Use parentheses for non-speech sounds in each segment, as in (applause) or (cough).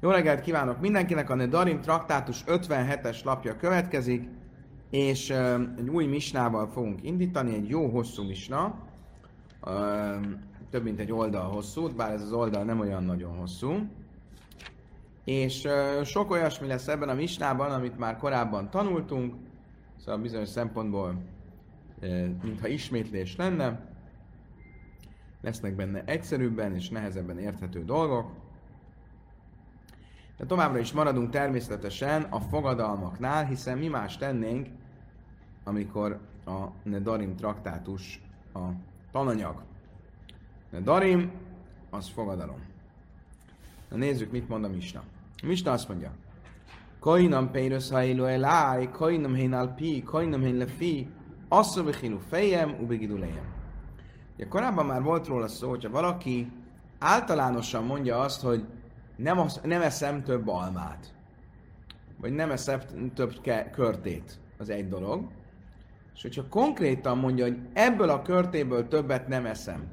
Jó reggelt kívánok mindenkinek! A Nedarim traktátus 57-es lapja következik, és egy új misnával fogunk indítani, egy jó hosszú misna, több mint egy oldal hosszú, bár ez az oldal nem olyan nagyon hosszú. És sok olyasmi lesz ebben a misnában, amit már korábban tanultunk, szóval bizonyos szempontból mintha ismétlés lenne. Lesznek benne egyszerűbben és nehezebben érthető dolgok. De továbbra is maradunk természetesen a fogadalmaknál, hiszen mi más tennénk, amikor a Nedarim traktátus a tananyag. Nedarim, az fogadalom. Na nézzük, mit mond a Misna. A Misna azt mondja, Kainam peiros hailu elai, kainam hein alpi, kainam hein lefi, assza bechilu fejem, ubegidu lejem. Ugye korábban már volt róla szó, hogyha valaki általánosan mondja azt, hogy nem, az, nem eszem több almát, vagy nem eszem több ke- körtét, az egy dolog. És hogyha konkrétan mondja, hogy ebből a körtéből többet nem eszem,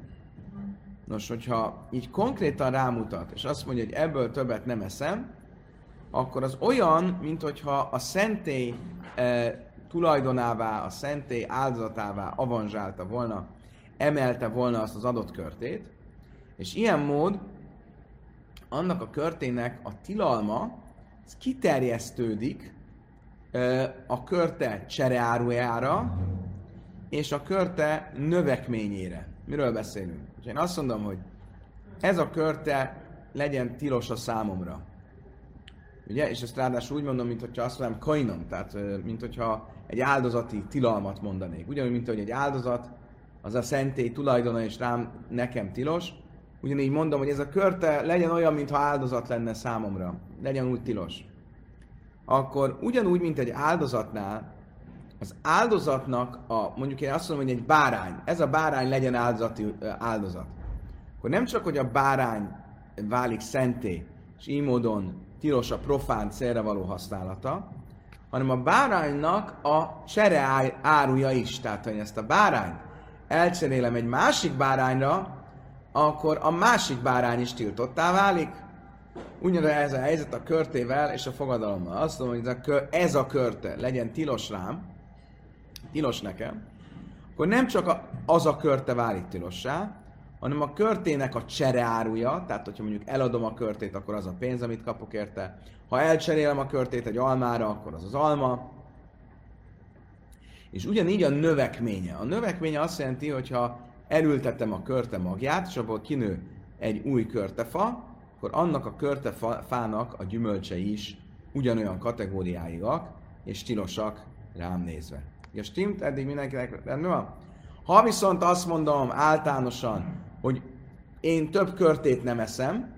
nos, hogyha így konkrétan rámutat, és azt mondja, hogy ebből többet nem eszem, akkor az olyan, mint hogyha a szentély e, tulajdonává, a szentély áldozatává avanzsálta volna, emelte volna azt az adott körtét, és ilyen mód annak a körtének a tilalma ez kiterjesztődik a körte csereárujára és a körte növekményére. Miről beszélünk? És én azt mondom, hogy ez a körte legyen tilos a számomra. Ugye? És ezt ráadásul úgy mondom, mint hogyha azt mondom, kainom, tehát mint hogyha egy áldozati tilalmat mondanék. Ugyanúgy, mint hogy egy áldozat, az a szentély tulajdona és rám nekem tilos, ugyanígy mondom, hogy ez a körte legyen olyan, mintha áldozat lenne számomra. Legyen úgy tilos. Akkor ugyanúgy, mint egy áldozatnál, az áldozatnak a, mondjuk én azt mondom, hogy egy bárány, ez a bárány legyen áldozati, áldozat. Akkor nem csak, hogy a bárány válik szenté, és így módon tilos a profán célra való használata, hanem a báránynak a csere áruja is. Tehát, hogy ezt a bárányt elcserélem egy másik bárányra, akkor a másik bárány is tiltottá válik. Ugyanaz ez a helyzet a körtével és a fogadalommal. Azt mondom, hogy ez a, kör, ez a körte legyen tilos rám, tilos nekem, akkor nem csak a, az a körte válik tilossá, hanem a körtének a csereáruja, tehát hogyha mondjuk eladom a körtét, akkor az a pénz, amit kapok érte. Ha elcserélem a körtét egy almára, akkor az az alma. És ugyanígy a növekménye. A növekménye azt jelenti, hogyha elültetem a körte magját, és abból kinő egy új körtefa, akkor annak a körtefának a gyümölcsei is ugyanolyan kategóriáiak, és tilosak rám nézve. Ja, stimmt, eddig mindenkinek rendben van? Ha viszont azt mondom általánosan, hogy én több körtét nem eszem,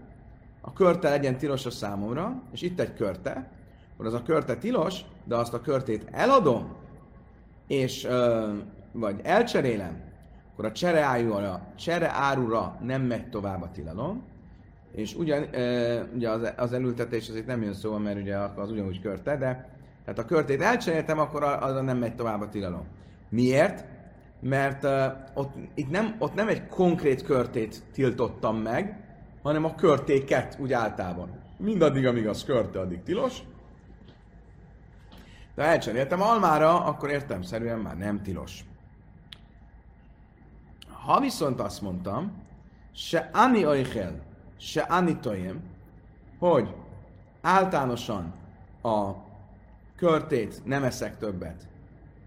a körte legyen tilos a számomra, és itt egy körte, akkor az a körte tilos, de azt a körtét eladom, és vagy elcserélem, akkor a csereárura, csereárura nem megy tovább a tilalom, és ugyan, e, ugye az, az elültetés azért nem jön szó, mert ugye az ugyanúgy körte, de tehát a körtét elcseréltem, akkor az nem megy tovább a tilalom. Miért? Mert uh, ott, itt nem, ott nem egy konkrét körtét tiltottam meg, hanem a körtéket úgy általában. Mindaddig, amíg az körte, addig tilos. De ha elcseréltem almára, akkor értemszerűen már nem tilos. Ha viszont azt mondtam, se ani oichel, se ani tojem, hogy általánosan a körtét nem eszek többet,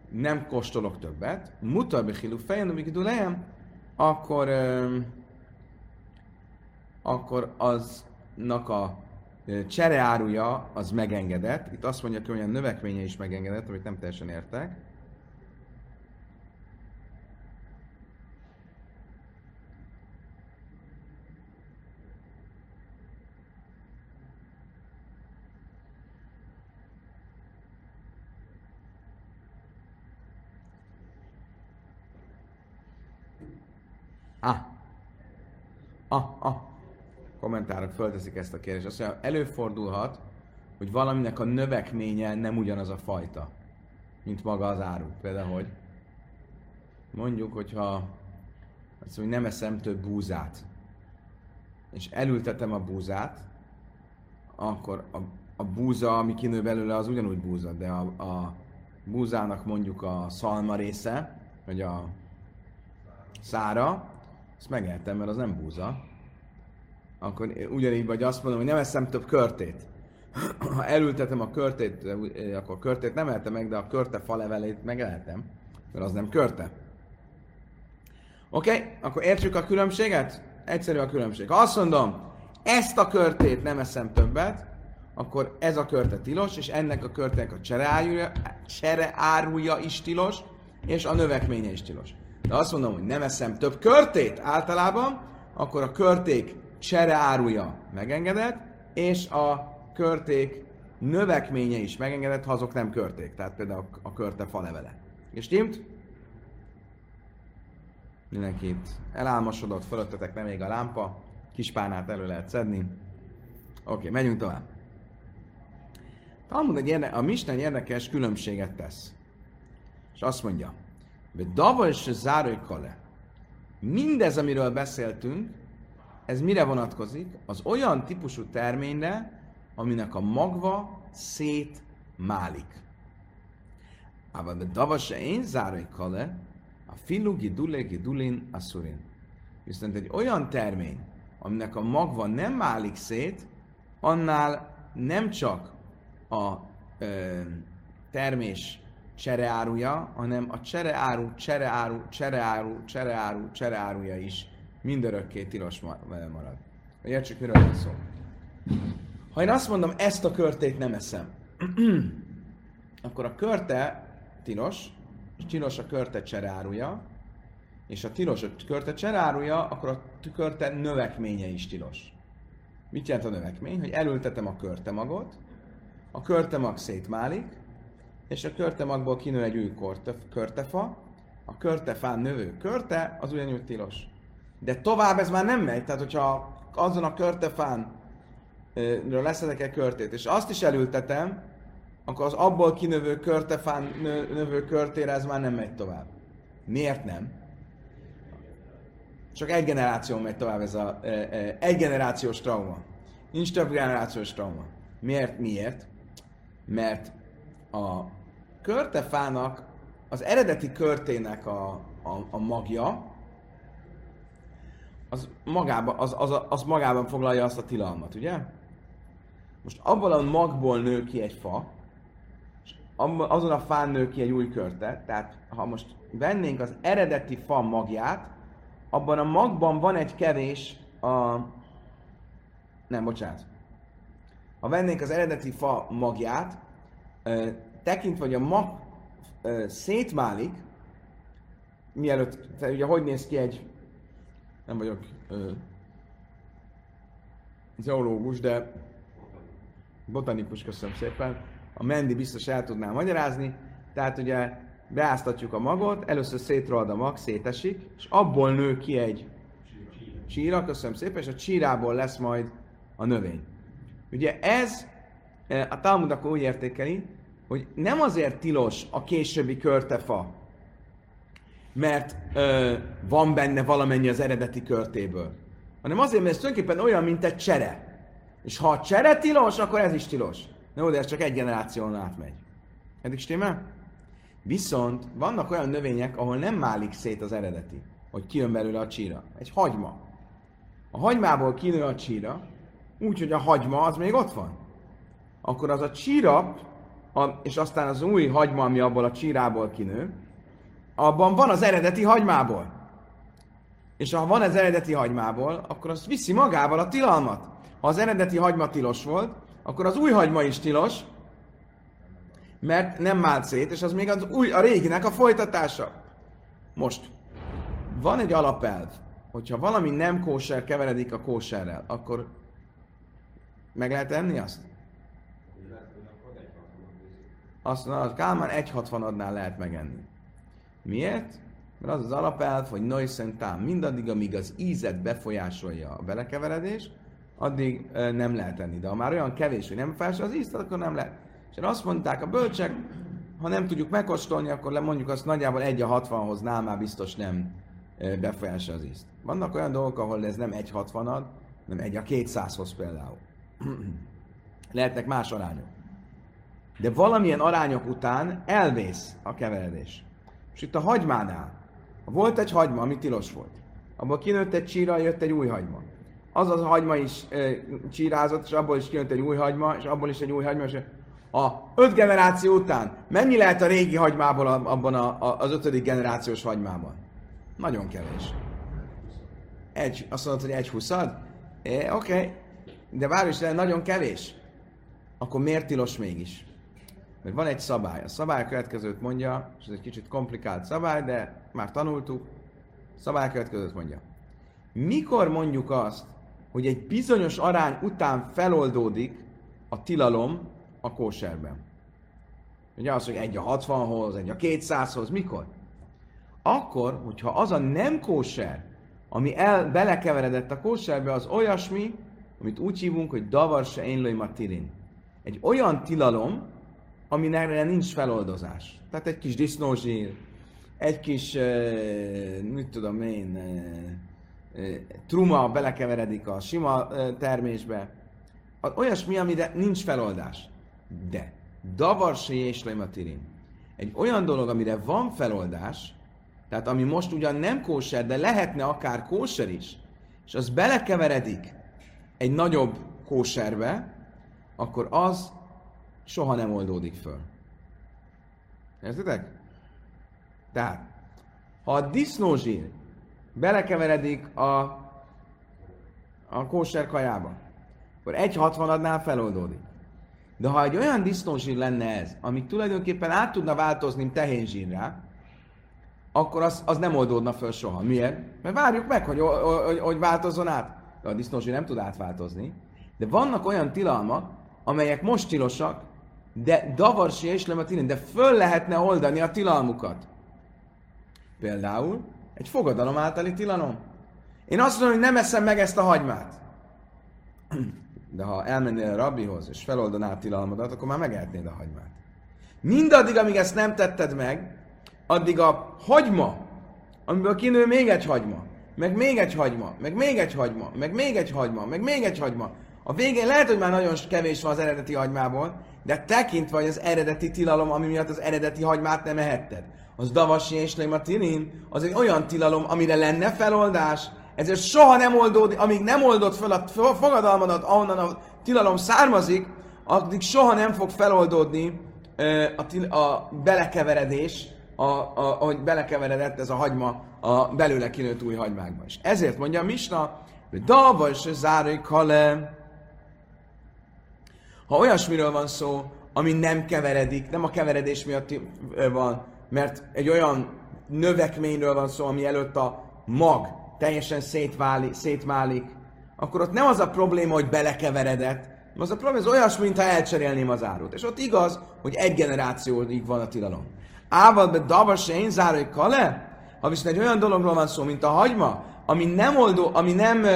nem kóstolok többet, mutar bechilu fejen, amíg lejem, akkor, akkor aznak a csereáruja az megengedett. Itt azt mondja, hogy olyan növekménye is megengedett, amit nem teljesen értek. Ah. Ah, ah. Kommentárok fölteszik ezt a kérdést. Azt mondja, előfordulhat, hogy valaminek a növekménye nem ugyanaz a fajta, mint maga az áru. Például, hogy mondjuk, hogyha azt mondja, nem eszem több búzát, és elültetem a búzát, akkor a, a búza, ami kinő belőle, az ugyanúgy búza, de a, a búzának mondjuk a szalma része, vagy a szára, azt megehetem, mert az nem búza. Akkor ugyanígy vagy azt mondom, hogy nem eszem több körtét. (clears throat) Ha elültetem a körtét, akkor a körtét nem ehetem meg, de a körte falevelét megehetem, mert az nem körte. Oké, okay? akkor értsük a különbséget? Egyszerű a különbség. Ha azt mondom, ezt a körtét nem eszem többet, akkor ez a körte tilos, és ennek a körtének a csereárúja is tilos, és a növekménye is tilos. De azt mondom, hogy nem eszem több körtét általában, akkor a körték csereárúja megengedett, és a körték növekménye is megengedett, ha azok nem körték. Tehát például a körte falevele. És timt? Mindenkit elálmosodott, fölöttetek nem még a lámpa, kispánát elő lehet szedni. Oké, okay, menjünk tovább. Talmud egy érde- a Misten érdekes különbséget tesz. És azt mondja, dava és zárói kale. Mindez, amiről beszéltünk, ez mire vonatkozik? Az olyan típusú terményre, aminek a magva szét málik. De dava se én zárói kale, a filu gidule gidulin aszurin. Viszont egy olyan termény, aminek a magva nem málik szét, annál nem csak a ö, termés csereáruja, hanem a csereáru, csereáru, csereáru, csereáru, csereáruja is mindörökké tilos marad. Értsük, miről van szó. Ha én azt mondom, ezt a körtét nem eszem, (clears throat) akkor a körte tilos, és tilos a körte csereáruja, és a tilos a körte cseráruja, akkor a körte növekménye is tilos. Mit jelent a növekmény? Hogy elültetem a körtemagot, a körtemag szétmálik, és a körtemagból kinő egy új körte, körtefa, a körtefán növő körte, az ugyanúgy tilos. De tovább ez már nem megy, tehát hogyha azon a körtefán leszedek egy körtét, és azt is elültetem, akkor az abból kinövő körtefán növő körtére ez már nem megy tovább. Miért nem? Csak egy generáció megy tovább ez a egy generációs trauma. Nincs több generációs trauma. Miért? Miért? Mert a körtefának, az eredeti körtének a, a, a magja, az magában, az, az, az magában foglalja azt a tilalmat, ugye? Most abban a magból nő ki egy fa, és azon a fán nő ki egy új körte, tehát ha most vennénk az eredeti fa magját, abban a magban van egy kevés a... Nem, bocsánat. Ha vennénk az eredeti fa magját, tekintve, hogy a mag szétmálik, mielőtt, tehát ugye hogy néz ki egy, nem vagyok ö, zoológus, de botanikus, köszönöm szépen, a Mendi biztos el tudná magyarázni, tehát ugye beáztatjuk a magot, először szétrohad a mag, szétesik, és abból nő ki egy csíra, köszönöm szépen, és a csírából lesz majd a növény. Ugye ez, a Talmud akkor úgy értékeli, hogy nem azért tilos a későbbi körtefa, mert ö, van benne valamennyi az eredeti körtéből, hanem azért, mert ez tulajdonképpen olyan, mint egy csere. És ha a csere tilos, akkor ez is tilos. No, de ez csak egy generáción átmegy. Eddig stimmel? Viszont vannak olyan növények, ahol nem málik szét az eredeti, hogy kijön belőle a csíra. Egy hagyma. A hagymából kinő a csíra, úgyhogy a hagyma az még ott van. Akkor az a csíra, a, és aztán az új hagyma, ami abból a csírából kinő, abban van az eredeti hagymából. És ha van az eredeti hagymából, akkor az viszi magával a tilalmat. Ha az eredeti hagyma tilos volt, akkor az új hagyma is tilos, mert nem mált szét, és az még az új, a réginek a folytatása. Most, van egy alapelv, hogyha valami nem kóser keveredik a kóserrel, akkor meg lehet enni azt? Azt mondja, Kálmán 1,60-adnál lehet megenni. Miért? Mert az az alapelv, hogy noiszentám mindaddig, amíg az ízet befolyásolja a belekeveredés, addig nem lehet enni. De ha már olyan kevés, hogy nem befolyásolja az ízt, akkor nem lehet. És azt mondták a bölcsek, ha nem tudjuk megkóstolni, akkor lemondjuk azt nagyjából 1 a 60-hoz nál már biztos nem befolyásolja az ízt. Vannak olyan dolgok, ahol ez nem 1 60 ad, hanem 1 a 200-hoz például. (clears throat) lehetnek más arányok. De valamilyen arányok után elvész a keveredés. És itt a hagymánál, volt egy hagyma, ami tilos volt. Abból kinőtt egy csíra, jött egy új hagyma. Az az a hagyma is e, csírázott, és abból is kinőtt egy új hagyma, és abból is egy új hagyma, és a öt generáció után mennyi lehet a régi hagymából abban a, a, az ötödik generációs hagymában? Nagyon kevés. Egy, azt mondod, hogy egy huszad? É, oké, okay. de várj is, nagyon kevés. Akkor miért tilos mégis? Mert van egy szabály. A szabály következőt mondja, és ez egy kicsit komplikált szabály, de már tanultuk. A szabály következőt mondja. Mikor mondjuk azt, hogy egy bizonyos arány után feloldódik a tilalom a kóserben? Ugye az, hogy egy a 60-hoz, egy a 200-hoz, mikor? Akkor, hogyha az a nem kóser, ami el, belekeveredett a kóserbe, az olyasmi, amit úgy hívunk, hogy davar se én matirin. Egy olyan tilalom, aminek nincs feloldozás. Tehát egy kis disznózsír, egy kis, mit tudom én, truma belekeveredik a sima termésbe. Olyasmi, amire nincs feloldás. De davar és Egy olyan dolog, amire van feloldás, tehát ami most ugyan nem kóser, de lehetne akár kóser is, és az belekeveredik egy nagyobb kóserbe, akkor az soha nem oldódik föl. Értitek? Tehát, ha a disznózsír belekeveredik a, a kóser kajába, akkor egy hatvanadnál feloldódik. De ha egy olyan disznózsír lenne ez, ami tulajdonképpen át tudna változni tehénzsírrá, akkor az, az nem oldódna föl soha. Miért? Mert várjuk meg, hogy, hogy, hogy változzon át. De a disznózsír nem tud átváltozni. De vannak olyan tilalmak, amelyek most tilosak, de davarsi és lematinin, de föl lehetne oldani a tilalmukat. Például egy fogadalom általi tilalom. Én azt mondom, hogy nem eszem meg ezt a hagymát. De ha elmennél a rabbihoz, és feloldaná a tilalmadat, akkor már megehetnéd a hagymát. Mindaddig, amíg ezt nem tetted meg, addig a hagyma, amiből kinő még egy hagyma, meg még egy hagyma, meg még egy hagyma, meg még egy hagyma, meg még egy hagyma. A végén lehet, hogy már nagyon kevés van az eredeti hagymából, de tekintve, hogy az eredeti tilalom, ami miatt az eredeti hagymát nem ehetted, az davasi és tinin, az egy olyan tilalom, amire lenne feloldás, ezért soha nem oldódik, amíg nem oldott fel a fogadalmadat, ahonnan a tilalom származik, addig soha nem fog feloldódni a, til- a belekeveredés, a, a, ahogy belekeveredett ez a hagyma a belőle kinőtt új hagymákba is. Ezért mondja a Misna, hogy dava és zárói kale, ha olyasmiről van szó, ami nem keveredik, nem a keveredés miatt van, mert egy olyan növekményről van szó, ami előtt a mag teljesen szétválik, szétválik, akkor ott nem az a probléma, hogy belekeveredett, az a probléma, az olyasmi, mintha elcserélném az árut. És ott igaz, hogy egy generációig van a tilalom. Ával be davas én zárói kale, ha viszont egy olyan dologról van szó, mint a hagyma, ami nem oldó, ami nem uh,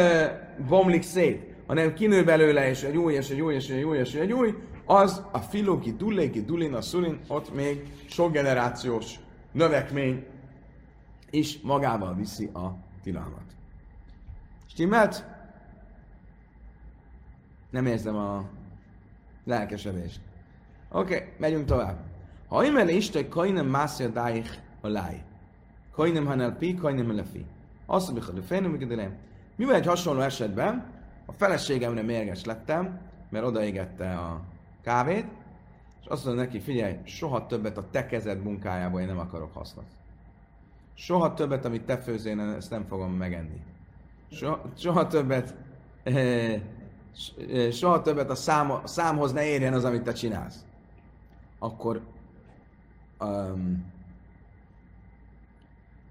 bomlik szét, hanem kinő belőle, és egy új, és egy új, és egy új, és egy új, az a filoki dulléki dulina szulin, ott még sok generációs növekmény is magával viszi a tilalmat. Stimmelt? Nem érzem a lelkesedést. Oké, okay, megyünk tovább. Ha imel Isten kajnem mászja dáich a láj. Kajnem hanel pi, kajnem lefi. Azt mondja, hogy a Mivel egy hasonló esetben a feleségemre mérges lettem, mert odaégette a kávét, és azt mondja neki, figyelj, soha többet a te kezed munkájából én nem akarok hasznot. Soha többet, amit te főzél, ezt nem fogom megenni. Soha, soha többet, eh, soha többet a, szám, a számhoz ne érjen az, amit te csinálsz. Akkor um,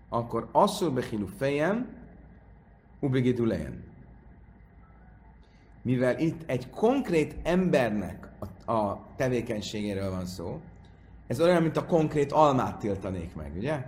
akkor asszul behilu fejem, ubigidu lejen mivel itt egy konkrét embernek a, a tevékenységéről van szó, ez olyan, mint a konkrét almát tiltanék meg, ugye?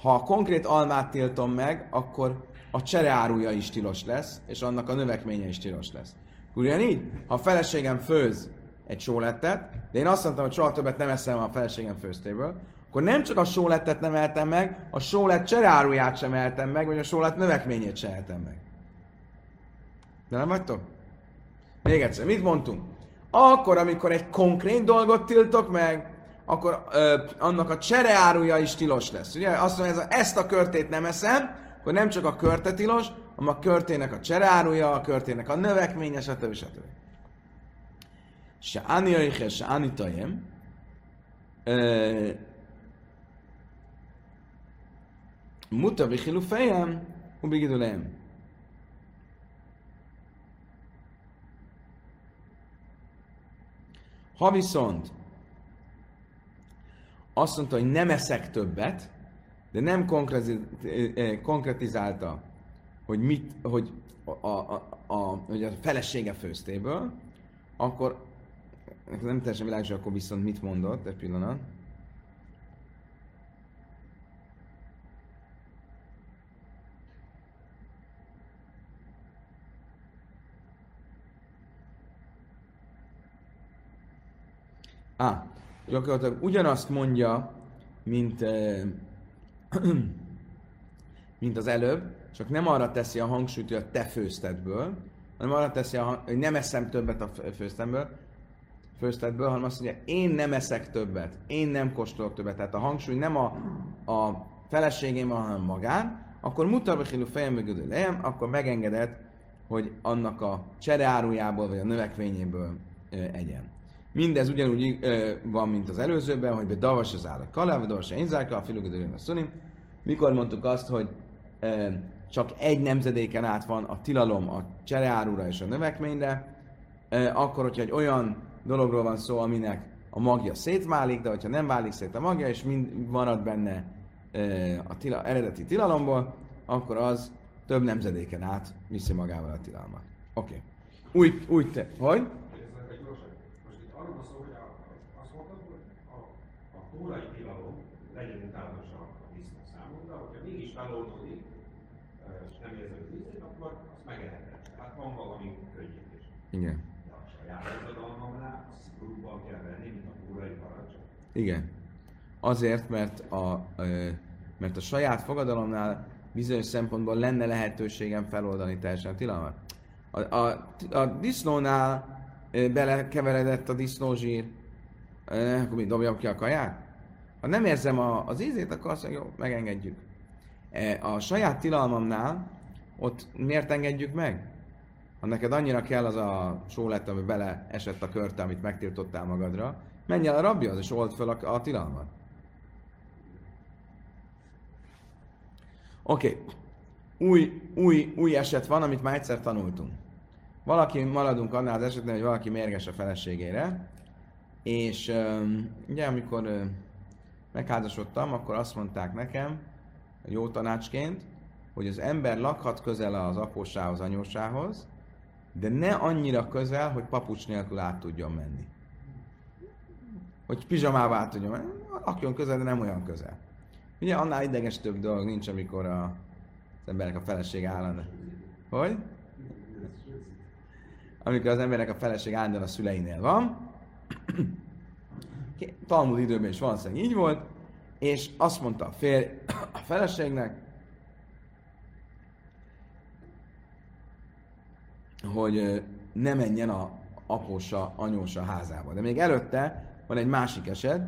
Ha a konkrét almát tiltom meg, akkor a csereáruja is tilos lesz, és annak a növekménye is tilos lesz. Ugyanígy, ha a feleségem főz egy sólettet, de én azt mondtam, hogy soha többet nem eszem a feleségem főztéből, akkor nem csak a sólettet nem eltem meg, a sólet csereáruját sem eltem meg, vagy a sólet növekményét sem eltem meg. De nem vagytok? Még egyszer, mit mondtunk? Akkor, amikor egy konkrét dolgot tiltok meg, akkor ö, annak a csereáruja is tilos lesz. Ugye azt mondja, ez a, ezt a körtét nem eszem, akkor nem csak a körte tilos, hanem a körtének a csereáruja, a körtének a növekménye, stb. stb. Se ani öjhe, se ani tajem. Muta vichilu fejem, ubigidu Ha viszont azt mondta, hogy nem eszek többet, de nem eh, konkretizálta, hogy, mit, hogy, a, a, a, hogy a felesége főztéből, akkor nem teljesen világos, akkor viszont mit mondott egy pillanat. Á, gyakorlatilag ugyanazt mondja, mint, (clears throat) mint az előbb, csak nem arra teszi a hangsúlyt, hogy a te főztetből, hanem arra teszi, a, hogy nem eszem többet a főztetből, főztetből, hanem azt mondja, én nem eszek többet, én nem kóstolok többet. Tehát a hangsúly nem a, a feleségém, hanem magán, akkor mutatva hilú fejem mögödő lejem, akkor megengedett, hogy annak a csereárujából vagy a növekvényéből egyen. Mindez ugyanúgy ö, van, mint az előzőben, hogy be davas az állat kalá, vagy davas a a filugödő a szunim. Mikor mondtuk azt, hogy ö, csak egy nemzedéken át van a tilalom a csereárura és a növekményre, ö, akkor, hogyha egy olyan dologról van szó, aminek a magja szétválik, de hogyha nem válik szét a magja, és mind marad benne ö, a tila, eredeti tilalomból, akkor az több nemzedéken át viszi magával a tilalmat. Oké. Okay. Úgy, úgy te, hogy? Túrai tilalom legyen utánosan a disznó számodra, hogyha mégis feloldódik, és nem érzed az ízét, akkor azt megeheted. Tehát van valami könnyítés. Igen. De a saját irodalomnál azt szigorúban kell venni, mint a túrai parancs. Igen. Azért, mert a, mert a saját fogadalomnál bizonyos szempontból lenne lehetőségem feloldani teljesen a tilalmat. A, a, a disznónál belekeveredett a disznózsír, akkor mi dobjam ki a kaját? Ha nem érzem a, az ízét, akkor azt mondja, jó, megengedjük. E, a saját tilalmamnál ott miért engedjük meg? Ha neked annyira kell az a sólet, ami bele esett a körte, amit megtiltottál magadra, menj el a rabbihoz, és old fel a, a tilalmat. Oké. Okay. Új, új, új eset van, amit már egyszer tanultunk. Valaki, maradunk annál az esetben, hogy valaki mérges a feleségére, és um, ugye amikor um, megházasodtam, akkor azt mondták nekem, jó tanácsként, hogy az ember lakhat közel az apósához, anyósához, de ne annyira közel, hogy papucs nélkül át tudjon menni. Hogy pizsamába át tudjon menni. Lakjon közel, de nem olyan közel. Ugye annál ideges több dolog nincs, amikor a, az emberek a feleség állandó. Hogy? Amikor az emberek a feleség állandóan a szüleinél van, Talmud időben is valószínűleg így volt, és azt mondta a férj a feleségnek, hogy ne menjen a apósa, anyósa házába. De még előtte van egy másik eset,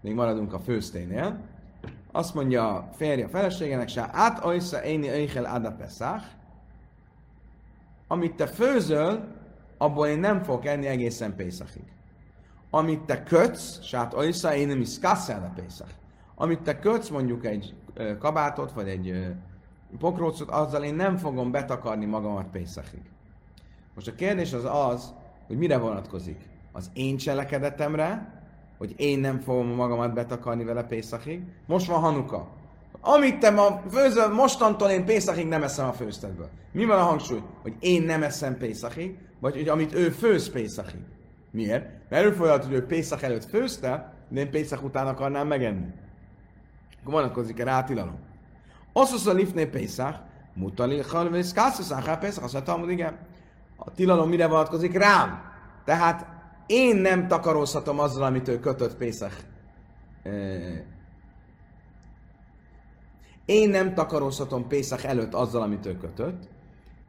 még maradunk a főzténél. Azt mondja a férje a feleségének, se át ajsza éni öjhel ada amit te főzöl, abból én nem fogok enni egészen Pészakig amit te kötsz, sát ajsza, én nem is a Pészak. Amit te kötsz mondjuk egy kabátot, vagy egy pokrócot, azzal én nem fogom betakarni magamat Pészakig. Most a kérdés az az, hogy mire vonatkozik? Az én cselekedetemre, hogy én nem fogom magamat betakarni vele Pészakig. Most van Hanuka. Amit te ma főzöl, mostantól én Pészakig nem eszem a főztetből. Mi van a hangsúly? Hogy én nem eszem Pészakig, vagy hogy amit ő főz Pészakig. Miért? Mert előfordulhat, hogy ő Pészak előtt főzte, de én Pészak után akarnám megenni. Akkor vonatkozik-e rá a tilalom? Oszosz a lifné Pészak, mutali halvész kászuszán, Pészak, azt mondta, igen. A tilalom mire vonatkozik? Rám. Tehát én nem takarózhatom azzal, amit ő kötött Pészak. Én nem takarózhatom Pészak előtt azzal, amit ő kötött,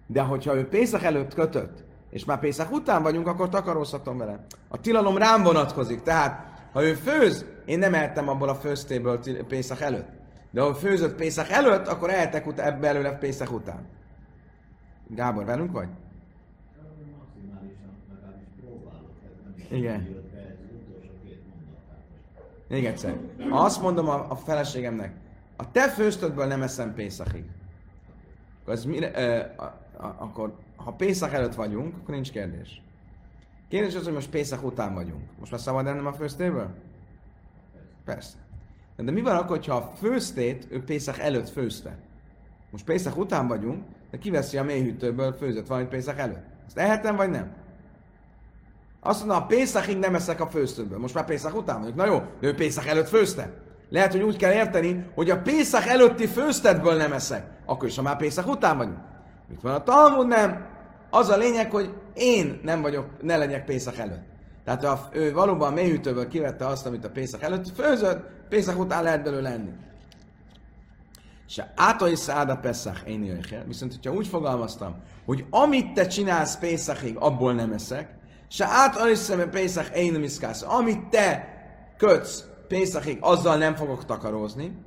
de hogyha ő Pészak előtt kötött, és már Pészak után vagyunk, akkor takarózhatom vele. A tilalom rám vonatkozik, tehát ha ő főz, én nem ehettem abból a főztéből Pészak előtt. De ha főzött Pészak előtt, akkor ehetek ut- ebbe előle Pészak után. Gábor, velünk vagy? Igen. Még egyszer. Azt mondom a, a feleségemnek, a te főztödből nem eszem Pészakig. Akkor, mire, ö, a, a, akkor ha Pészak előtt vagyunk, akkor nincs kérdés. Kérdés az, hogy most Pészak után vagyunk. Most már szabad ennem a főztéből? Persze. De mi van akkor, ha a főztét ő Pészak előtt főzte? Most Pészak után vagyunk, de kiveszi a mélyhűtőből főzött valamit Pészak előtt. Azt ehetem, vagy nem? Azt mondom, a Pészakig nem eszek a főztőből. Most már Pészak után vagyok. Na jó, de ő Pészak előtt főzte. Lehet, hogy úgy kell érteni, hogy a Pészak előtti főztetből nem eszek. Akkor is, ha már Pészak után vagyunk. Mit van a Talmud? Nem. Az a lényeg, hogy én nem vagyok, ne legyek Pészak előtt. Tehát ha ő valóban a mélyhűtőből kivette azt, amit a Pészak előtt főzött, Pészak után lehet belőle lenni. Se átoi száda Pesach én jöjjel. Viszont, hogyha úgy fogalmaztam, hogy amit te csinálsz Pészakig, abból nem eszek, se átoi szeme Pészak én miszkász. Amit te kötsz Pészakig, azzal nem fogok takarózni,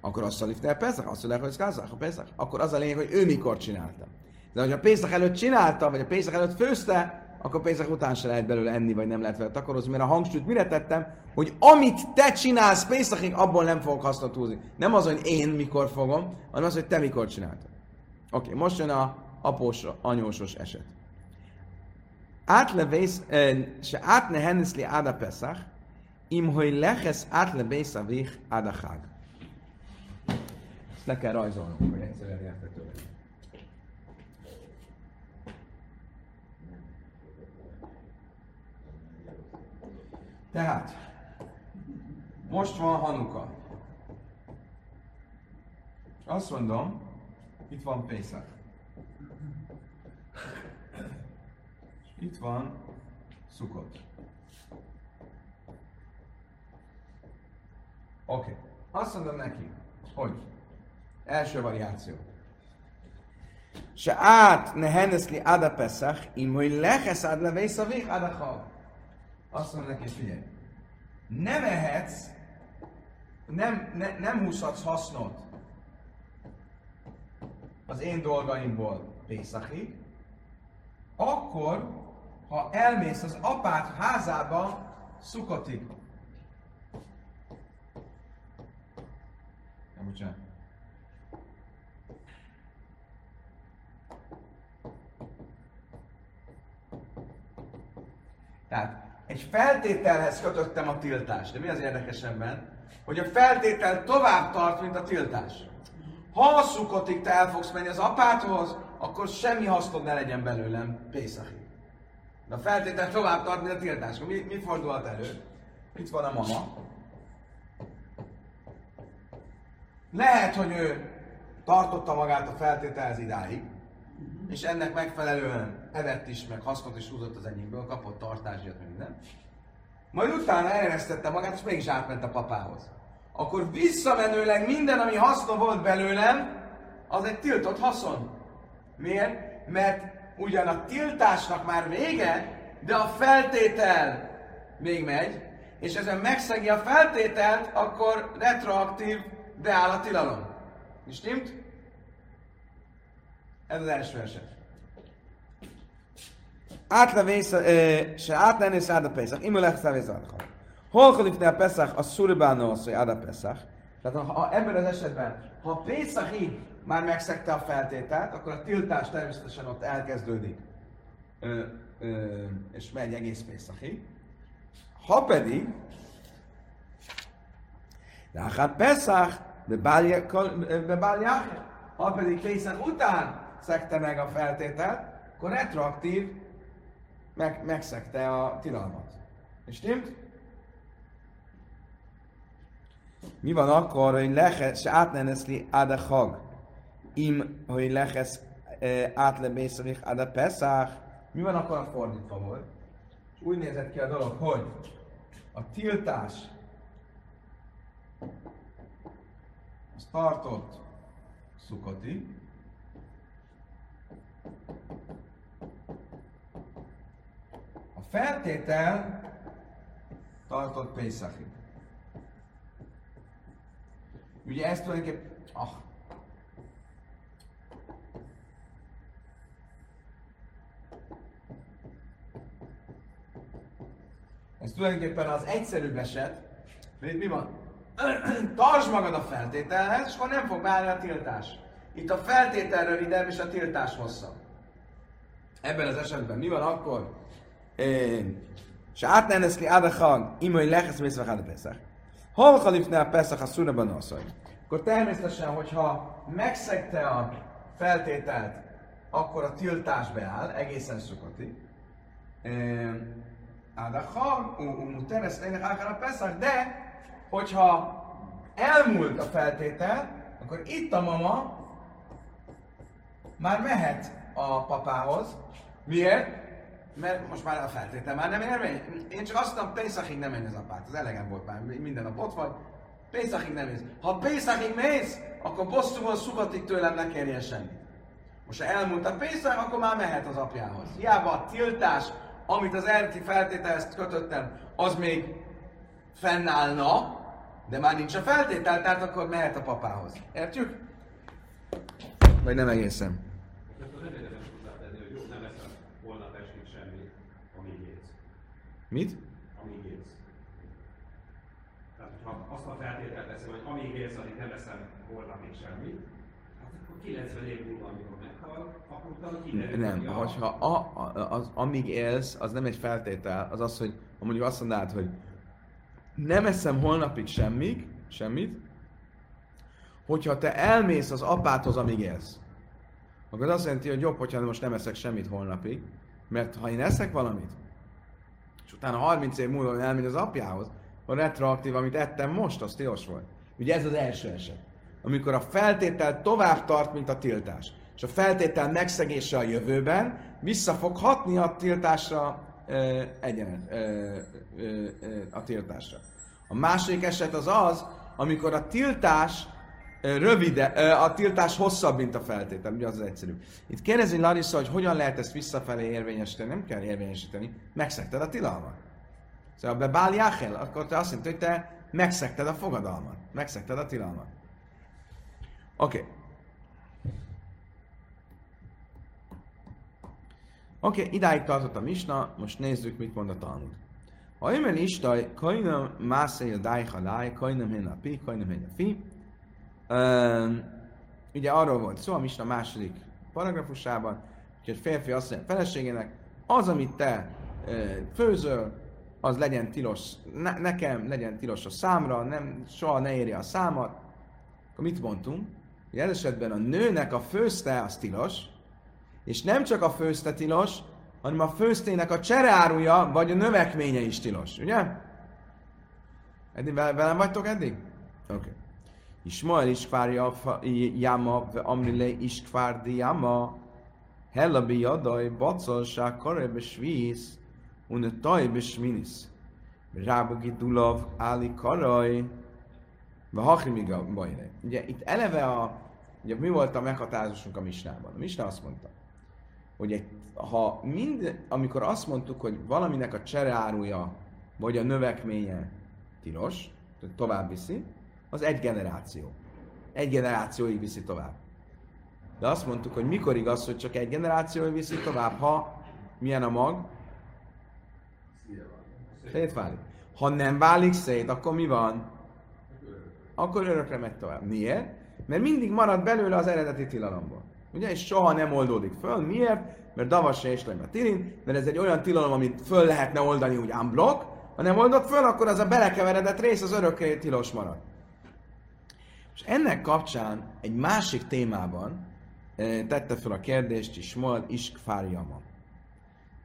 akkor azt szalifte el Pészak, azt mondják, hogy Kászak, a Pészak. Akkor az a lényeg, hogy ő mikor csinálta. De hogyha Pészak előtt csinálta, vagy a Pészak előtt főzte, akkor Pészak után se lehet belőle enni, vagy nem lehet vele takarozni, mert a hangsúlyt mire tettem, hogy amit te csinálsz Pészakig, abból nem fogok hasznot húzni. Nem az, hogy én mikor fogom, hanem az, hogy te mikor csináltad. Oké, okay, most jön a após, anyósos eset. Átlevész, eh, se átne henniszli áda Pesach, im hogy lehesz átlebész a vég áda. Ezt le kell rajzolnunk, hogy egyszerűen legyen. Tehát, most van Hanuka. Azt mondom, itt van Pészak. Itt van Szukot. Oké. Okay. Azt mondom neki, hogy első variáció. Se át ne henneszli áda Pesach, im hogy lehesz ád levész a vég áda chag. Azt mondom neki, figyelj, nem ehetsz, nem, ne, nem húzhatsz hasznot az én dolgaimból Pészakig, akkor, ha elmész az apát házába Szukotig. Nem, bocsánat. Tehát egy feltételhez kötöttem a tiltást. De mi az érdekesebben? Hogy a feltétel tovább tart, mint a tiltás. Ha a szukotig te el fogsz menni az apádhoz, akkor semmi hasznod ne legyen belőlem Pészakig. De a feltétel tovább tart, mint a tiltás. Mi, mi fordulhat elő? Itt van a mama. Lehet, hogy ő tartotta magát a feltételhez idáig, és ennek megfelelően evett is, meg hasznot is húzott az enyémből, kapott tartásért, meg minden. Majd utána eresztette magát, és mégis átment a papához. Akkor visszamenőleg minden, ami haszna volt belőlem, az egy tiltott haszon. Miért? Mert ugyan a tiltásnak már vége, de a feltétel még megy, és ezen megszegi a feltételt, akkor retroaktív beáll a tilalom. És stimmt? Ez az első eset. Átlevész, se átlenni száda Pesach, imő legszevész adha. Hol kalifne a Pesach, a szuribánó az, hogy áda Pesach. Tehát ha, ebben az esetben, ha Pesachig már megszegte a feltételt, akkor a tiltás természetesen ott elkezdődik. Ö, ö, és megy egész Pesachig. Ha pedig, de hát Pesach, de bálják, ha pedig Pesach után szegte meg a feltételt, akkor retroaktív meg, megszegte a tilalmat. És stimmt? Mi van akkor, hogy lehes, se átneneszli áda hag, im, hogy lehes e, átlebészavik áda Pesach, mi van akkor a fordítva volt? És úgy nézett ki a dolog, hogy a tiltás az tartott szukoti, feltétel tartott Pészakig. Ugye ezt tulajdonképpen... Ah. Ez tulajdonképpen az egyszerűbb eset, mi van? (clears throat) Tartsd magad a feltételhez, és akkor nem fog beállni a tiltás. Itt a feltétel rövidebb, és a tiltás hosszabb. Ebben az esetben mi van akkor? És átneneszli ádachag, imai lehesz mészve a Pesach. Hol halifne a Pesach a szúrában asszony? Akkor természetesen, hogyha megszegte a feltételt, akkor a tiltás beáll, egészen szokati. Ádachag, umuteres lének a Pesach, de hogyha elmúlt a feltétel, akkor itt a mama már mehet a papához. Miért? Mert most már a feltétel már nem érvény. Én csak azt mondtam, Pészakig nem menj az apát. Az elegem volt már, minden nap ott vagy. Pészakig nem mész. Ha Pészakig mész, akkor bosszúval szugatik tőlem ne kérjen semmit. Most ha elmúlt a Pészak, akkor már mehet az apjához. Hiába a tiltás, amit az eredeti feltételhez kötöttem, az még fennállna, de már nincs a feltétel, tehát akkor mehet a papához. Értjük? Vagy nem egészen. Ezt az nem érdemes hozzátenni, hogy jó, nem eszem holnap estig semmit, amíg élsz. Mit? Amíg élsz. Tehát, ha azt a feltételt teszem, hogy amíg élsz, addig nem eszem holnapig semmit, hát akkor 90 év múlva, amikor meghal, akkor kiderül, Nem, hogy a- hogyha a, a, az, amíg élsz, az nem egy feltétel, az az, hogy ha mondjuk azt mondanád, hogy nem eszem holnapig semmit, semmit, hogyha te elmész az apáthoz, amíg élsz, akkor az azt jelenti, hogy jobb, hogyha most nem eszek semmit holnapig, mert ha én eszek valamit, utána 30 év múlva elmegy az apjához, a retroaktív, amit ettem most, az tilos volt. Ugye ez az első eset. Amikor a feltétel tovább tart, mint a tiltás. És a feltétel megszegése a jövőben vissza fog hatni a tiltásra ö, egyenet, ö, ö, ö, a tiltásra. A második eset az az, amikor a tiltás rövide, a tiltás hosszabb, mint a feltétel, ugye az az egyszerű. Itt kérdezi Larissa, hogy hogyan lehet ezt visszafelé érvényesíteni, nem kell érvényesíteni, megszegted a tilalmat. Szóval be Bál Jáhel, akkor te azt mondtad, hogy te megszegted a fogadalmat, megszegted a tilalmat. Oké. Okay. Oké, okay, idáig tartott a misna, most nézzük, mit mond a Talmud. Ha imen istaj, kajnam mászai a dájha láj, kajnam hén a pi, kajnam hén a fi. Ugye arról volt szó a misna második paragrafusában, hogy egy férfi azt mondja feleségének, az, amit te főzöl, az legyen tilos ne, nekem, legyen tilos a számra, nem, soha ne érje a számat. Akkor mit mondtunk? Ez esetben a nőnek a főzte az tilos, és nem csak a főzte tilos, hanem a főztének a csereáruja, vagy a növekménye is tilos, ugye? Eddig vel- velem vagytok eddig? Oké. Okay. Ismael iskvár jama, amrile iskvár diama, hella bi jadaj, bacalság, karebe svíz, une tajbe sminis. Rábogi dulav, áli karaj, ve hachimiga bajre. Ugye itt eleve a, ugye mi volt a meghatározásunk a misnában? A misna azt mondta, hogy egy, ha mind, amikor azt mondtuk, hogy valaminek a csereáruja, vagy a növekménye tilos, tehát tovább viszi, az egy generáció. Egy generációig viszi tovább. De azt mondtuk, hogy mikor igaz, hogy csak egy generációig viszi tovább, ha milyen a mag, szétválik. Ha nem válik szét, akkor mi van? Akkor örökre megy tovább. Miért? Mert mindig marad belőle az eredeti tilalomból. Ugye? És soha nem oldódik föl. Miért? Mert davas és a tilin, mert ez egy olyan tilalom, amit föl lehetne oldani úgy unblock, ha nem oldod föl, akkor az a belekeveredett rész az örökké tilos marad. És ennek kapcsán egy másik témában eh, tette fel a kérdést is Mold Iskfárjama.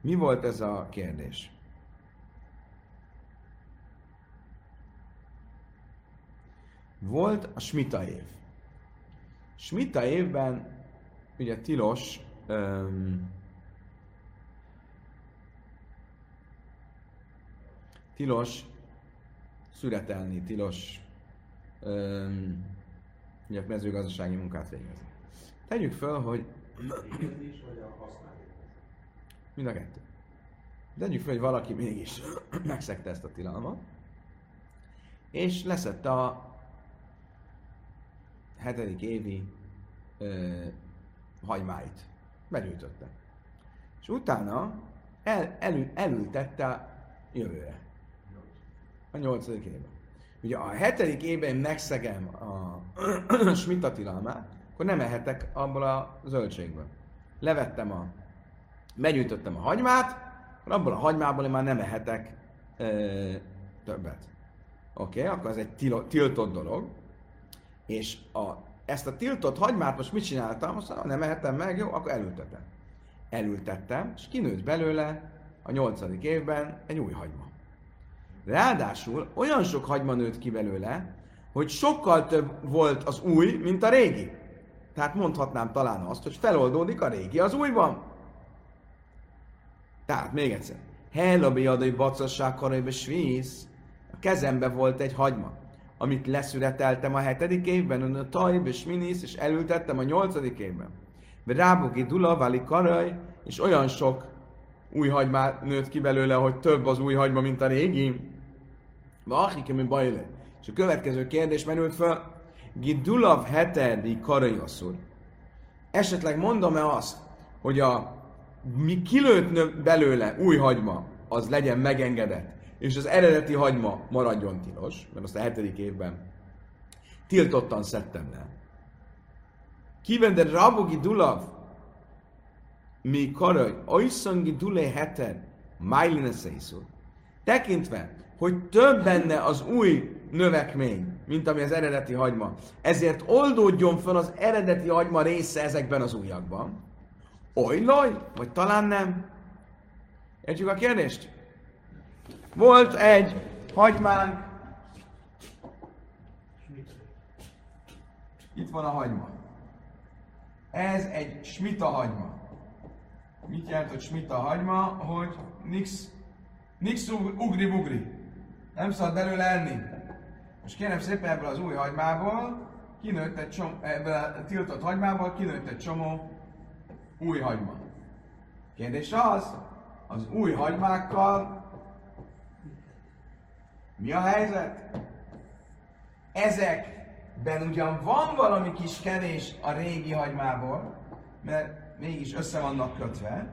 Mi volt ez a kérdés? Volt a Smita év. Smita évben ugye tilos um, tilos szüretelni, tilos um, ugye mezőgazdasági munkát végezni. Tegyük föl, hogy mind a kettő. Tegyük fel, hogy valaki mégis megszegte ezt a tilalmat, és leszette a hetedik évi ö, hagymáit. Begyűjtötte. És utána el, elül, elültette jövőre. A nyolcadik évben. Ugye a hetedik évben megszegem a (clears throat) smita tilalmát, akkor nem ehetek abból a zöldségből. Levettem a, begyűjtöttem a hagymát, akkor abból a hagymából én már nem ehetek ö, többet. Oké, okay, akkor ez egy tilo, tiltott dolog. És a, ezt a tiltott hagymát most mit csináltam? Azt mondom, nem ehetem meg, jó, akkor elültetem. Elültettem, és kinőtt belőle a nyolcadik évben egy új hagyma. Ráadásul olyan sok hagyma nőtt ki belőle, hogy sokkal több volt az új, mint a régi. Tehát mondhatnám talán azt, hogy feloldódik a régi az újban. Tehát még egyszer. Hellabi adai bacasság karajba svíz. A kezembe volt egy hagyma, amit leszüreteltem a hetedik évben, a tajb és minisz, és elültettem a nyolcadik évben. Rábogi dula, vali karaj, és olyan sok új hagyma nőtt ki belőle, hogy több az új hagyma, mint a régi. Vahike, mi bajle. És a következő kérdés merült fel. Gidulav hetedi karajoszur. Esetleg mondom-e azt, hogy a mi kilőtt belőle új hagyma, az legyen megengedett, és az eredeti hagyma maradjon tilos, mert azt a hetedik évben tiltottan szedtem le. Kivende rabogi dulav, mi karaj, ajszangi dulé heter, májline Tekintve, hogy több benne az új növekmény, mint ami az eredeti hagyma. Ezért oldódjon fel az eredeti hagyma része ezekben az újakban. Ojloj? Vagy talán nem? Értjük a kérdést? Volt egy hagymánk. Itt van a hagyma. Ez egy smita hagyma. Mit jelent, hogy smita hagyma? Hogy nix, nix ugri-bugri. Nem szabad belőle enni. Most kérem szépen ebből az új hagymából, kinőtt egy csomó, ebből a tiltott hagymából kinőtt egy csomó új hagyma. Kérdés az, az új hagymákkal mi a helyzet? Ezekben ugyan van valami kis kenés a régi hagymából, mert mégis össze vannak kötve,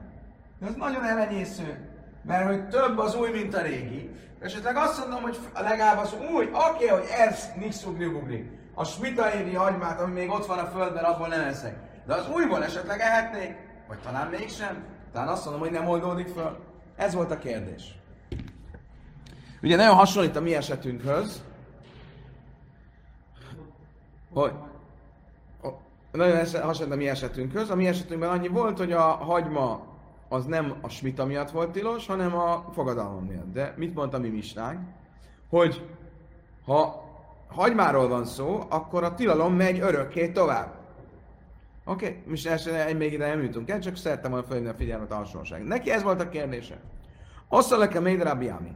de az nagyon elenyésző, mert hogy több az új, mint a régi. Esetleg azt mondom, hogy legalább az új, oké, okay, hogy ez nincs ugri A smita évi hagymát, ami még ott van a földben, abból nem eszek. De az újból esetleg ehetnék, vagy talán mégsem. Talán azt mondom, hogy nem oldódik föl. Ez volt a kérdés. Ugye nagyon hasonlít a mi esetünkhöz, hogy nagyon hasonlít a mi esetünkhöz. A mi esetünkben annyi volt, hogy a hagyma az nem a smita miatt volt tilos, hanem a fogadalom miatt. De mit mondta mi misnánk? Hogy ha hagymáról van szó, akkor a tilalom megy örökké tovább. Oké, okay, most első még ide nem jutunk el, csak szerettem volna felhívni a figyelmet a hasonlóság. Neki ez volt a kérdése. Osszalek a még Rabbi Ami.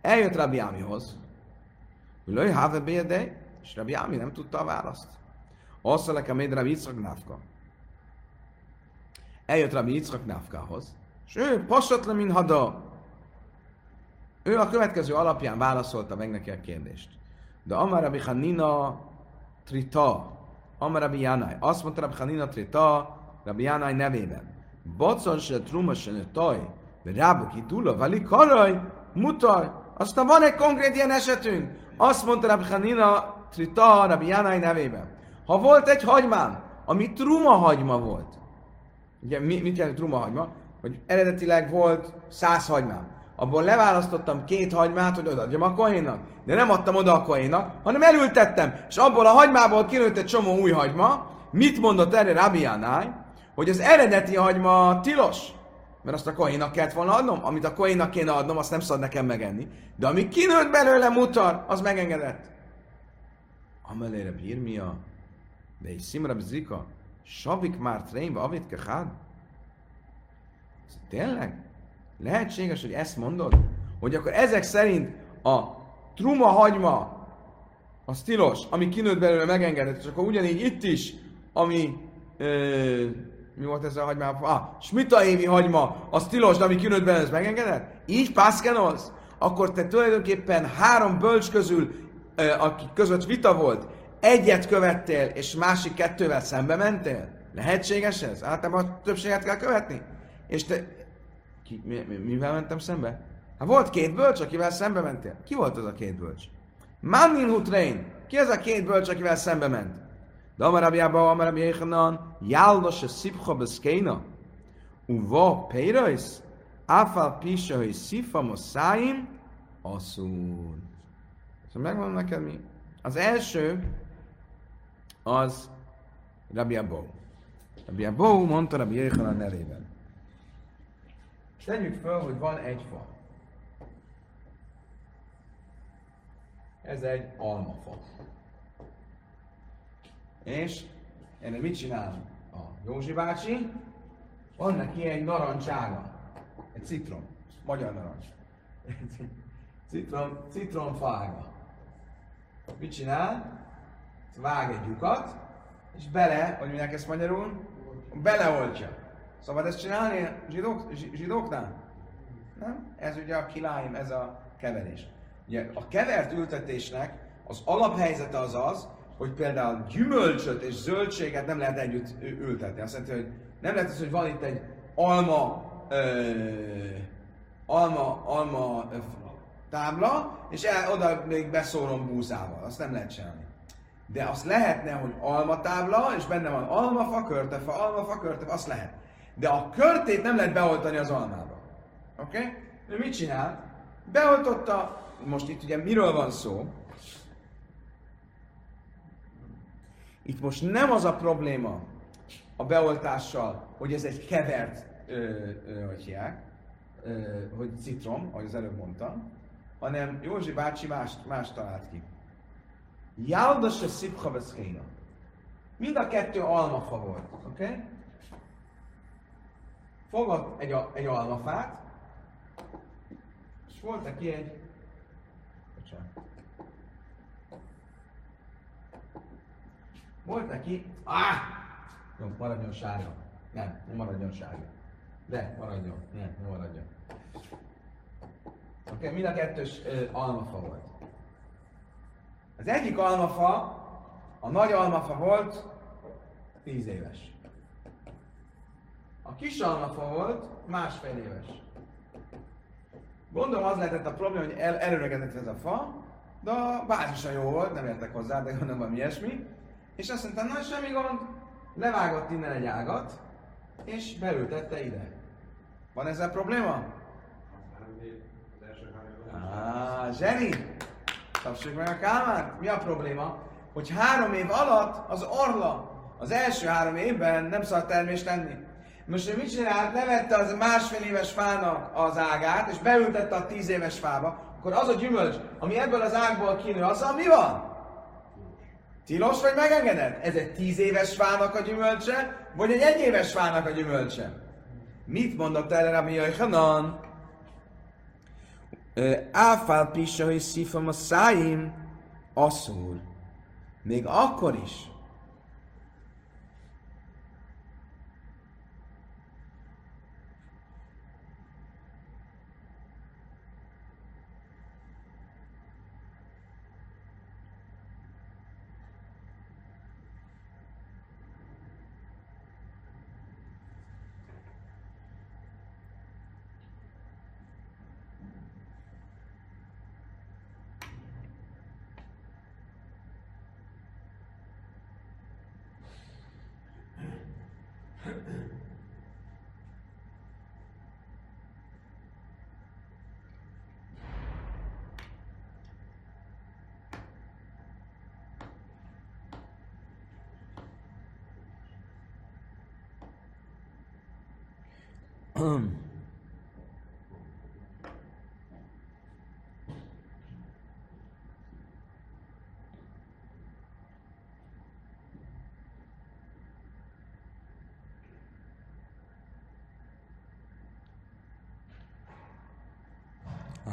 Eljött Rabbi Amihoz. Lőj have bédej, és Rabbi Ami nem tudta a választ. Osszalek a még Yitzchak Nafka. Eljött Rabbi Yitzchak Nafkahoz, és ő pasatlan, mint hada. Ő a következő alapján válaszolta meg neki a kérdést. De Amar Rabbi Hanina Trita, Amar Rabbi Janai. Azt mondta Rabbi Hanina Trita, Rabbi Janai nevében. Bocon se truma se ne taj, de rábuki tula, vali karaj, mutaj. Aztán van egy konkrét ilyen esetünk. Azt mondta Rabbi Hanina Trita, Rabbi Janai nevében. Ha volt egy hagymám, ami truma hagyma volt, ugye mit jelent truma hagyma? Hogy eredetileg volt száz hagymám abból leválasztottam két hagymát, hogy odaadjam a kohénnak. De nem adtam oda a kohénnak, hanem elültettem, és abból a hagymából kinőtt egy csomó új hagyma. Mit mondott erre Rabbi Anai? Hogy az eredeti hagyma tilos. Mert azt a kohénnak kellett volna adnom, amit a kohénnak kéne adnom, azt nem szabad nekem megenni. De ami kinőtt belőle mutar, az megengedett. Amelére bírmia, de egy szimra zika, savik már trénbe, avit kehád. Tényleg? Lehetséges, hogy ezt mondod? Hogy akkor ezek szerint a truma hagyma az tilos, ami kinőtt belőle megengedett, és akkor ugyanígy itt is, ami ö, mi volt ez a hagyma? Ah, smitaémi hagyma, az tilos, de ami kinőtt benne, ez megengedett? Így pászkenolsz? Akkor te tulajdonképpen három bölcs közül, akik között vita volt, egyet követtél, és másik kettővel szembe mentél? Lehetséges ez? Általában a többséget kell követni? És te... Ki, mi, mi, mivel mentem szembe? Hát volt két bölcs, akivel szembe mentél. Ki volt az a két bölcs? Mannin Hutrein. Ki az a két bölcs, akivel szembe ment? De Amar Rabbi Abba, Amar Rabbi Yechanan, Jálda se szipcha beszkéna, uva peirais, áfál pisa, hogy szifa moszáim, asszul. Szóval megmondom neked mi. Az első, az Rabbi Abba. Rabbi Abba mondta Rabbi Yechanan nevében. Tegyük fel, hogy van egy fa. Ez egy almafa. És ennek mit csinál a Józsi bácsi? Van neki egy narancsága, egy citrom, magyar narancs. citrom, citromfága. Mit csinál? Vág egy lyukat, és bele, hogy mondják ezt magyarul, beleoltja. Szabad ezt csinálni zsidók, zsidóknál? Nem? Ez ugye a kiláim, ez a keverés. Ugye a kevert ültetésnek az alaphelyzete az az, hogy például gyümölcsöt és zöldséget nem lehet együtt ültetni. Azt jelenti, hogy nem lehet az, hogy van itt egy alma, ö, alma, alma ö, tábla, és el, oda még beszólom búzával. Azt nem lehet csinálni. De azt lehetne, hogy alma tábla, és benne van almafa, körtefa, almafa, körtefa, azt lehet. De a körtét nem lehet beoltani az almába. Oké? Okay? Ő mit csinál? Beoltotta, most itt ugye miről van szó? Itt most nem az a probléma a beoltással, hogy ez egy kevert, ö, ö, hogy hiák, ö, hogy citrom, ahogy az előbb mondtam, hanem Józsi bácsi más, más talált ki. Jálda se szipha beszkéna. Mind a kettő almafa volt, oké? Okay? Fogott egy, egy almafát, és volt neki egy Bocsánat. Volt neki... Ah! Jó, maradjon sárga. Nem, nem maradjon sárga. De, maradjon. Nem, nem maradjon. Oké, okay, mind a kettős ö, almafa volt. Az egyik almafa, a nagy almafa volt 10 éves. A kis almafa volt másfél éves. Gondolom az lehetett a probléma, hogy el, előregedett ez a fa, de a bázisa jó volt, nem értek hozzá, de gondolom valami ilyesmi. És azt mondta, na semmi gond, levágott innen egy ágat, és beültette ide. Van ezzel probléma? Ah, zseni! Tapsoljuk meg a Kálmát. Mi a probléma? Hogy három év alatt az orla az első három évben nem szabad termést tenni. Most ő mit csinált? Levette az másfél éves fának az ágát, és beültette a tíz éves fába, akkor az a gyümölcs, ami ebből az ágból kinő, az mi van? Tilos vagy megengedett? Ez egy tíz éves fának a gyümölcse, vagy egy egy éves fának a gyümölcse? Mit mondott erre Rabbi Hanan? Áfál pisa, hogy szifam a száim, asszul. Még akkor is,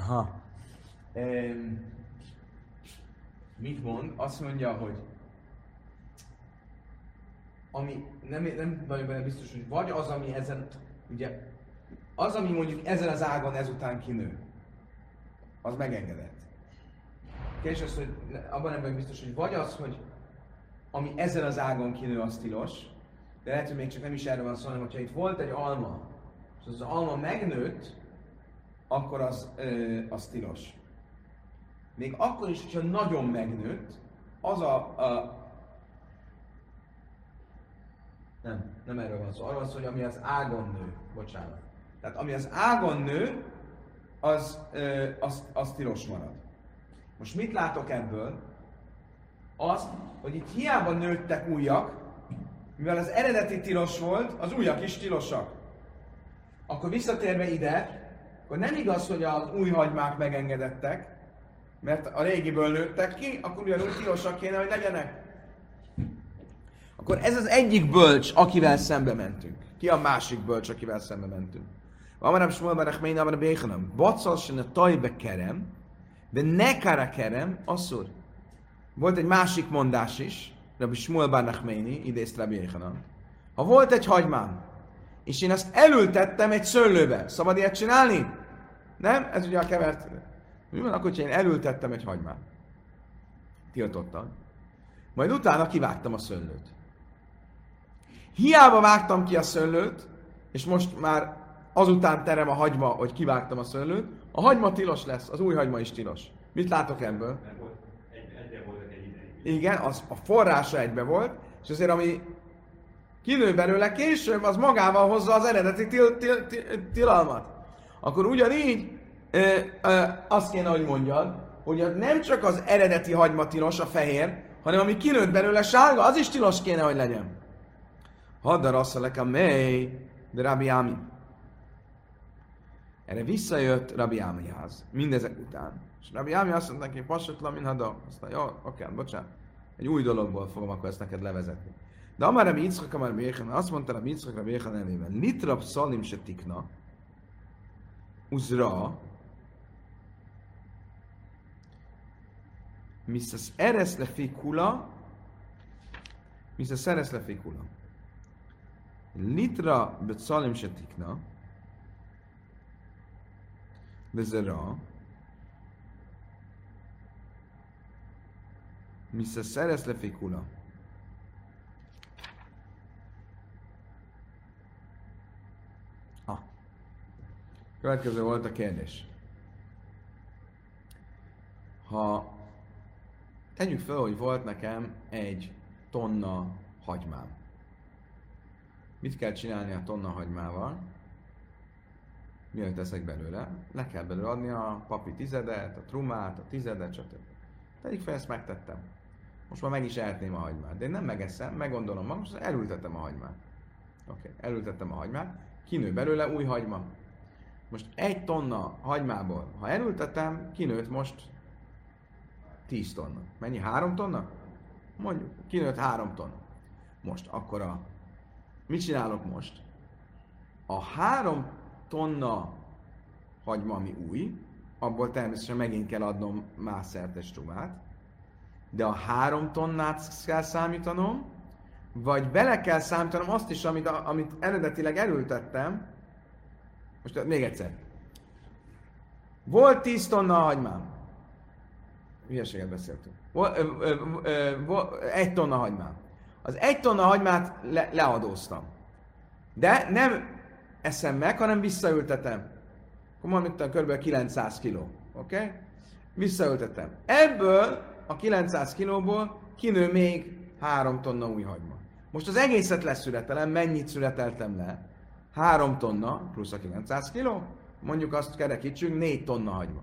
Aha. Um, mit mond? Azt mondja, hogy ami nem, nem vagyok benne biztos, hogy vagy az, ami ezen, ugye, az, ami mondjuk ezen az ágon ezután kinő, az megengedett. Kérdés az, hogy abban nem vagyok biztos, hogy vagy az, hogy ami ezen az ágon kinő, az tilos, de lehet, hogy még csak nem is erről van szó, hanem hogyha itt volt egy alma, és az alma megnőtt, akkor az, ö, az tilos. Még akkor is, hogyha nagyon megnőtt, az a, a nem, nem erről van szó. Arról van szó, hogy ami az ágon nő. Bocsánat. Tehát ami az ágon nő, az, ö, az, az tilos marad. Most mit látok ebből? Az, hogy itt hiába nőttek újak, mivel az eredeti tilos volt, az újak is tilosak. Akkor visszatérve ide, akkor nem igaz, hogy az új hagymák megengedettek, mert a régiből nőttek ki, akkor ugyanúgy tilosak kéne, hogy legyenek. Akkor ez az egyik bölcs, akivel szembe mentünk. Ki a másik bölcs, akivel szembe mentünk? Amarab Shmuel Barach Meina Amarab Béchanam. Baccal sen a tajbe kerem, de ne kara kerem, asszur. Volt egy másik mondás is, Rabbi Shmuel Barach Meini, idézt Rabbi Béchanam. Ha volt egy hagymám, és én azt elültettem egy szőlőbe, szabad ilyet csinálni? Nem? Ez ugye a kevert. Mi van akkor, ha én elültettem egy hagymát? Tiltottam. Majd utána kivágtam a szőlőt. Hiába vágtam ki a szőlőt, és most már azután terem a hagyma, hogy kivágtam a szőlőt, a hagyma tilos lesz, az új hagyma is tilos. Mit látok ebből? Igen, az a forrása egybe volt, és azért ami kinő belőle később, az magával hozza az eredeti til, til, til, tilalmat. Akkor ugyanígy ö, ö, azt kéne, hogy mondjad, hogy nem csak az eredeti hagyma tilos, a fehér, hanem ami kinőtt belőle sárga, az is tilos kéne, hogy legyen. Haddar asszalek a mely, de Rabbi Ami. Erre visszajött Rabbi Amiház, mindezek után. És Rabbi Ami azt mondta neki, pasatlan, min hada. Azt mondta, jó, oké, bocsánat. Egy új dologból fogom akkor ezt neked levezetni. De amár Rabbi Yitzchak, amár Yechon, azt mondta Rabbi Yitzchak, Rabbi Yechon nevében, litrab szalim se tikna, uzra, misas eres lefikula, misas eres lefikula. Litra betzalim se tikna, lezera, misas eres lefikula. Ah. Következő volt a kérdés. Ha tegyük fel, hogy volt nekem egy tonna hagymám. Mit kell csinálni a tonna hagymával? mielőtt teszek belőle, le kell belőle adni a papi tizedet, a trumát, a tizedet, stb. Tegyük fel, ezt megtettem. Most már meg is ehetném a hagymát. De én nem megeszem, meggondolom magam, most elültettem a hagymát. Oké, okay. elültettem a hagymát, kinő belőle új hagyma. Most egy tonna hagymából, ha elültetem, kinőtt most 10 tonna. Mennyi? 3 tonna? Mondjuk, kinőtt 3 tonna. Most, akkor a... Mit csinálok most? A 3 tonna hagyma, ami új, abból természetesen megint kell adnom más szertes csumát, de a három tonnát kell számítanom, vagy bele kell számítanom azt is, amit, amit eredetileg elültettem. Most még egyszer. Volt 10 tonna hagymám. Hülyeséget beszéltünk. Egy tonna hagymám. Az egy tonna hagymát le, leadóztam. De nem eszem meg, hanem visszaültetem. Akkor mondom, kb. 900 kg. Oké? Okay? Visszaültetem. Ebből a 900 kilóból kinő még 3 tonna új hagyma. Most az egészet leszületelem, mennyit születeltem le? 3 tonna plusz a 900 kiló, mondjuk azt kerekítsünk, 4 tonna hagyma.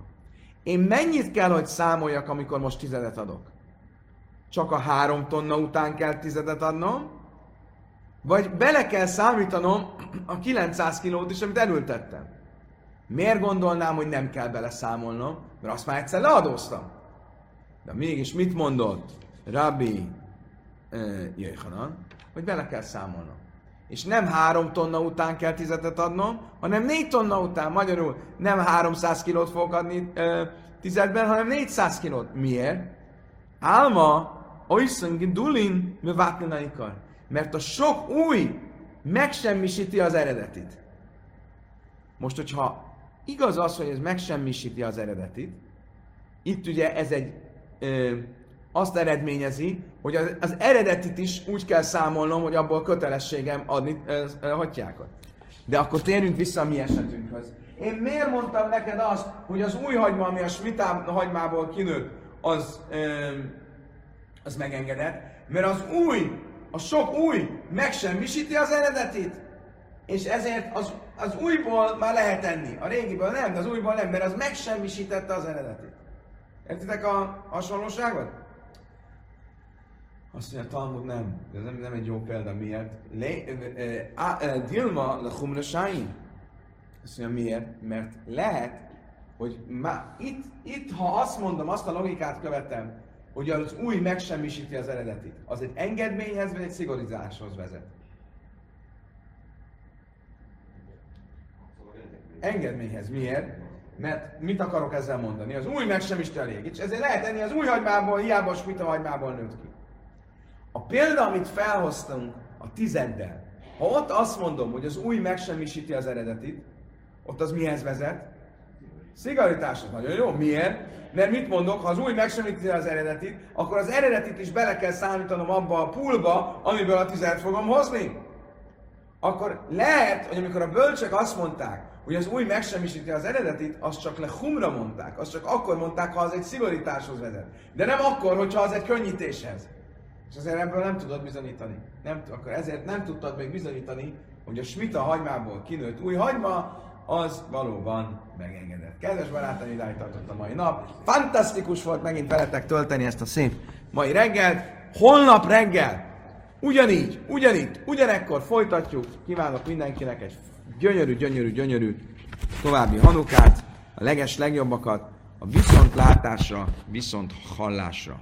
Én mennyit kell, hogy számoljak, amikor most tizedet adok? Csak a 3 tonna után kell tizedet adnom, vagy bele kell számítanom a 900 kilót is, amit elültettem. Miért gondolnám, hogy nem kell beleszámolnom? Mert azt már egyszer leadóztam. De mégis mit mondott Rabbi uh, Jöjhanan? Hogy bele kell számolnom. És nem három tonna után kell tizedet adnom, hanem négy tonna után. Magyarul nem 300 kilót fogok adni uh, tizedben, hanem 400 kilót. Miért? Álma, oiszön dulin, mi ikar. Mert a sok új megsemmisíti az eredetit. Most, hogyha igaz az, hogy ez megsemmisíti az eredetit, itt ugye ez egy ö, azt eredményezi, hogy az, az eredetit is úgy kell számolnom, hogy abból kötelességem adni hatyákat. De akkor térjünk vissza a mi esetünkhöz. Én miért mondtam neked azt, hogy az új hagyma, ami a smitá hagymából kinőtt, az, ö, az megengedett? Mert az új, a sok új megsemmisíti az eredetit. És ezért az, az újból már lehet enni. A régiből nem, de az újból nem, mert az megsemmisítette az eredetit. Értitek a hasonlóságot? Azt mondja, Talmud nem. De nem, nem egy jó példa. Miért? Dilma le humrasáin. Azt mondja, miért? Mert lehet, hogy má, itt, itt, ha azt mondom, azt a logikát követem, hogy az új megsemmisíti az eredetit, az egy engedményhez vagy egy szigorizáshoz vezet. Engedményhez. Miért? Mert mit akarok ezzel mondani? Az új meg sem is elég. És ezért lehet enni az új hagymából, hiába a hagymából nőtt ki. A példa, amit felhoztunk a tizeddel, ha ott azt mondom, hogy az új megsemmisíti az eredetit, ott az mihez vezet? Szigaritáshoz. Nagyon jó. Miért? Mert mit mondok, ha az új megsemmisíti az eredetit, akkor az eredetit is bele kell számítanom abba a poolba, amiből a tizet fogom hozni. Akkor lehet, hogy amikor a bölcsek azt mondták, hogy az új megsemmisíti az eredetit, azt csak le humra mondták. Azt csak akkor mondták, ha az egy szigorításhoz vezet. De nem akkor, hogyha az egy könnyítéshez. És azért ebből nem tudod bizonyítani. Nem, akkor ezért nem tudtad még bizonyítani, hogy a smita hagymából kinőtt új hagyma, az valóban megengedett. Kedves barátaim, idáig tartott a mai nap. Fantasztikus volt megint veletek tölteni ezt a szép mai reggelt. Holnap reggel, ugyanígy, ugyanígy, ugyanekkor folytatjuk. Kívánok mindenkinek egy gyönyörű, gyönyörű, gyönyörű további hanukát, a leges legjobbakat, a viszontlátásra, viszont hallásra.